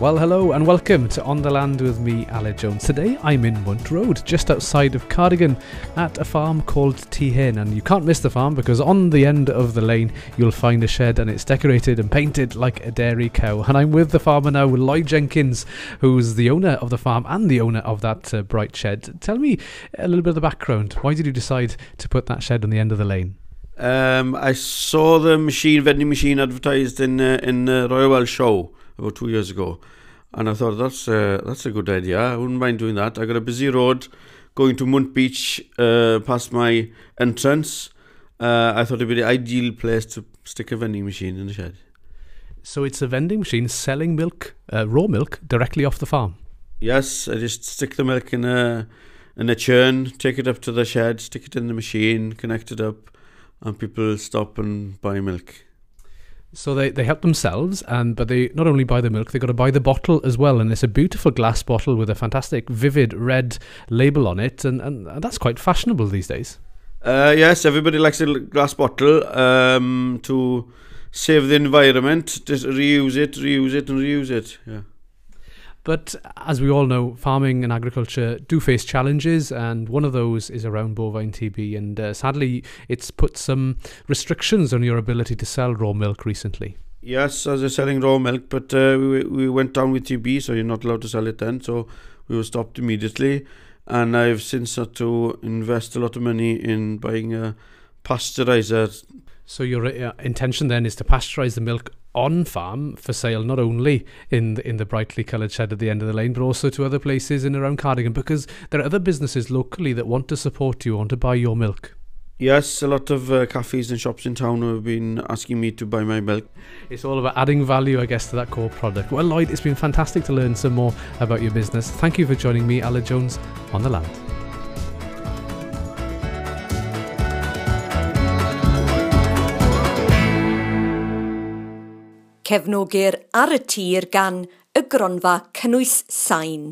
Well, hello and welcome to On the Land with me, Aled Jones. Today I'm in Mwnt Road, just outside of Cardigan, at a farm called Tehin. And you can't miss the farm because on the end of the lane you'll find a shed and it's decorated and painted like a dairy cow. And I'm with the farmer now, Lloyd Jenkins, who's the owner of the farm and the owner of that uh, bright shed. Tell me a little bit of the background. Why did you decide to put that shed on the end of the lane? Um, I saw the machine vending machine advertised in uh, in the Royal Welsh show about two years ago, and I thought that's uh, that's a good idea. I wouldn't mind doing that. I got a busy road going to Mwnt Beach uh, past my entrance. Uh, I thought it'd be the ideal place to stick a vending machine in the shed. So it's a vending machine selling milk, uh, raw milk, directly off the farm. Yes, I just stick the milk in a in a churn, take it up to the shed, stick it in the machine, connect it up, and people stop and buy milk. So they, they help themselves, and but they not only buy the milk, they got to buy the bottle as well, and it's a beautiful glass bottle with a fantastic, vivid red label on it, and, and, and that's quite fashionable these days. Uh, yes, everybody likes a glass bottle um, to save the environment. Just reuse it, reuse it, and reuse it. Yeah. But as we all know, farming and agriculture do face challenges, and one of those is around bovine TB. And uh, sadly, it's put some restrictions on your ability to sell raw milk recently. Yes, as they're selling raw milk, but uh, we we went down with TB, so you're not allowed to sell it then. So we were stopped immediately, and I've since had to invest a lot of money in buying a pasteurizer. So your uh, intention then is to pasteurize the milk on farm for sale, not only in the, in the brightly coloured shed at the end of the lane, but also to other places in around Cardigan, because there are other businesses locally that want to support you, want to buy your milk. Yes, a lot of uh, cafes and shops in town have been asking me to buy my milk. It's all about adding value, I guess, to that core product. Well, Lloyd, it's been fantastic to learn some more about your business. Thank you for joining me, Aled Jones, on the land. cefnogir ar y tir gan y gronfa cynnwys sain.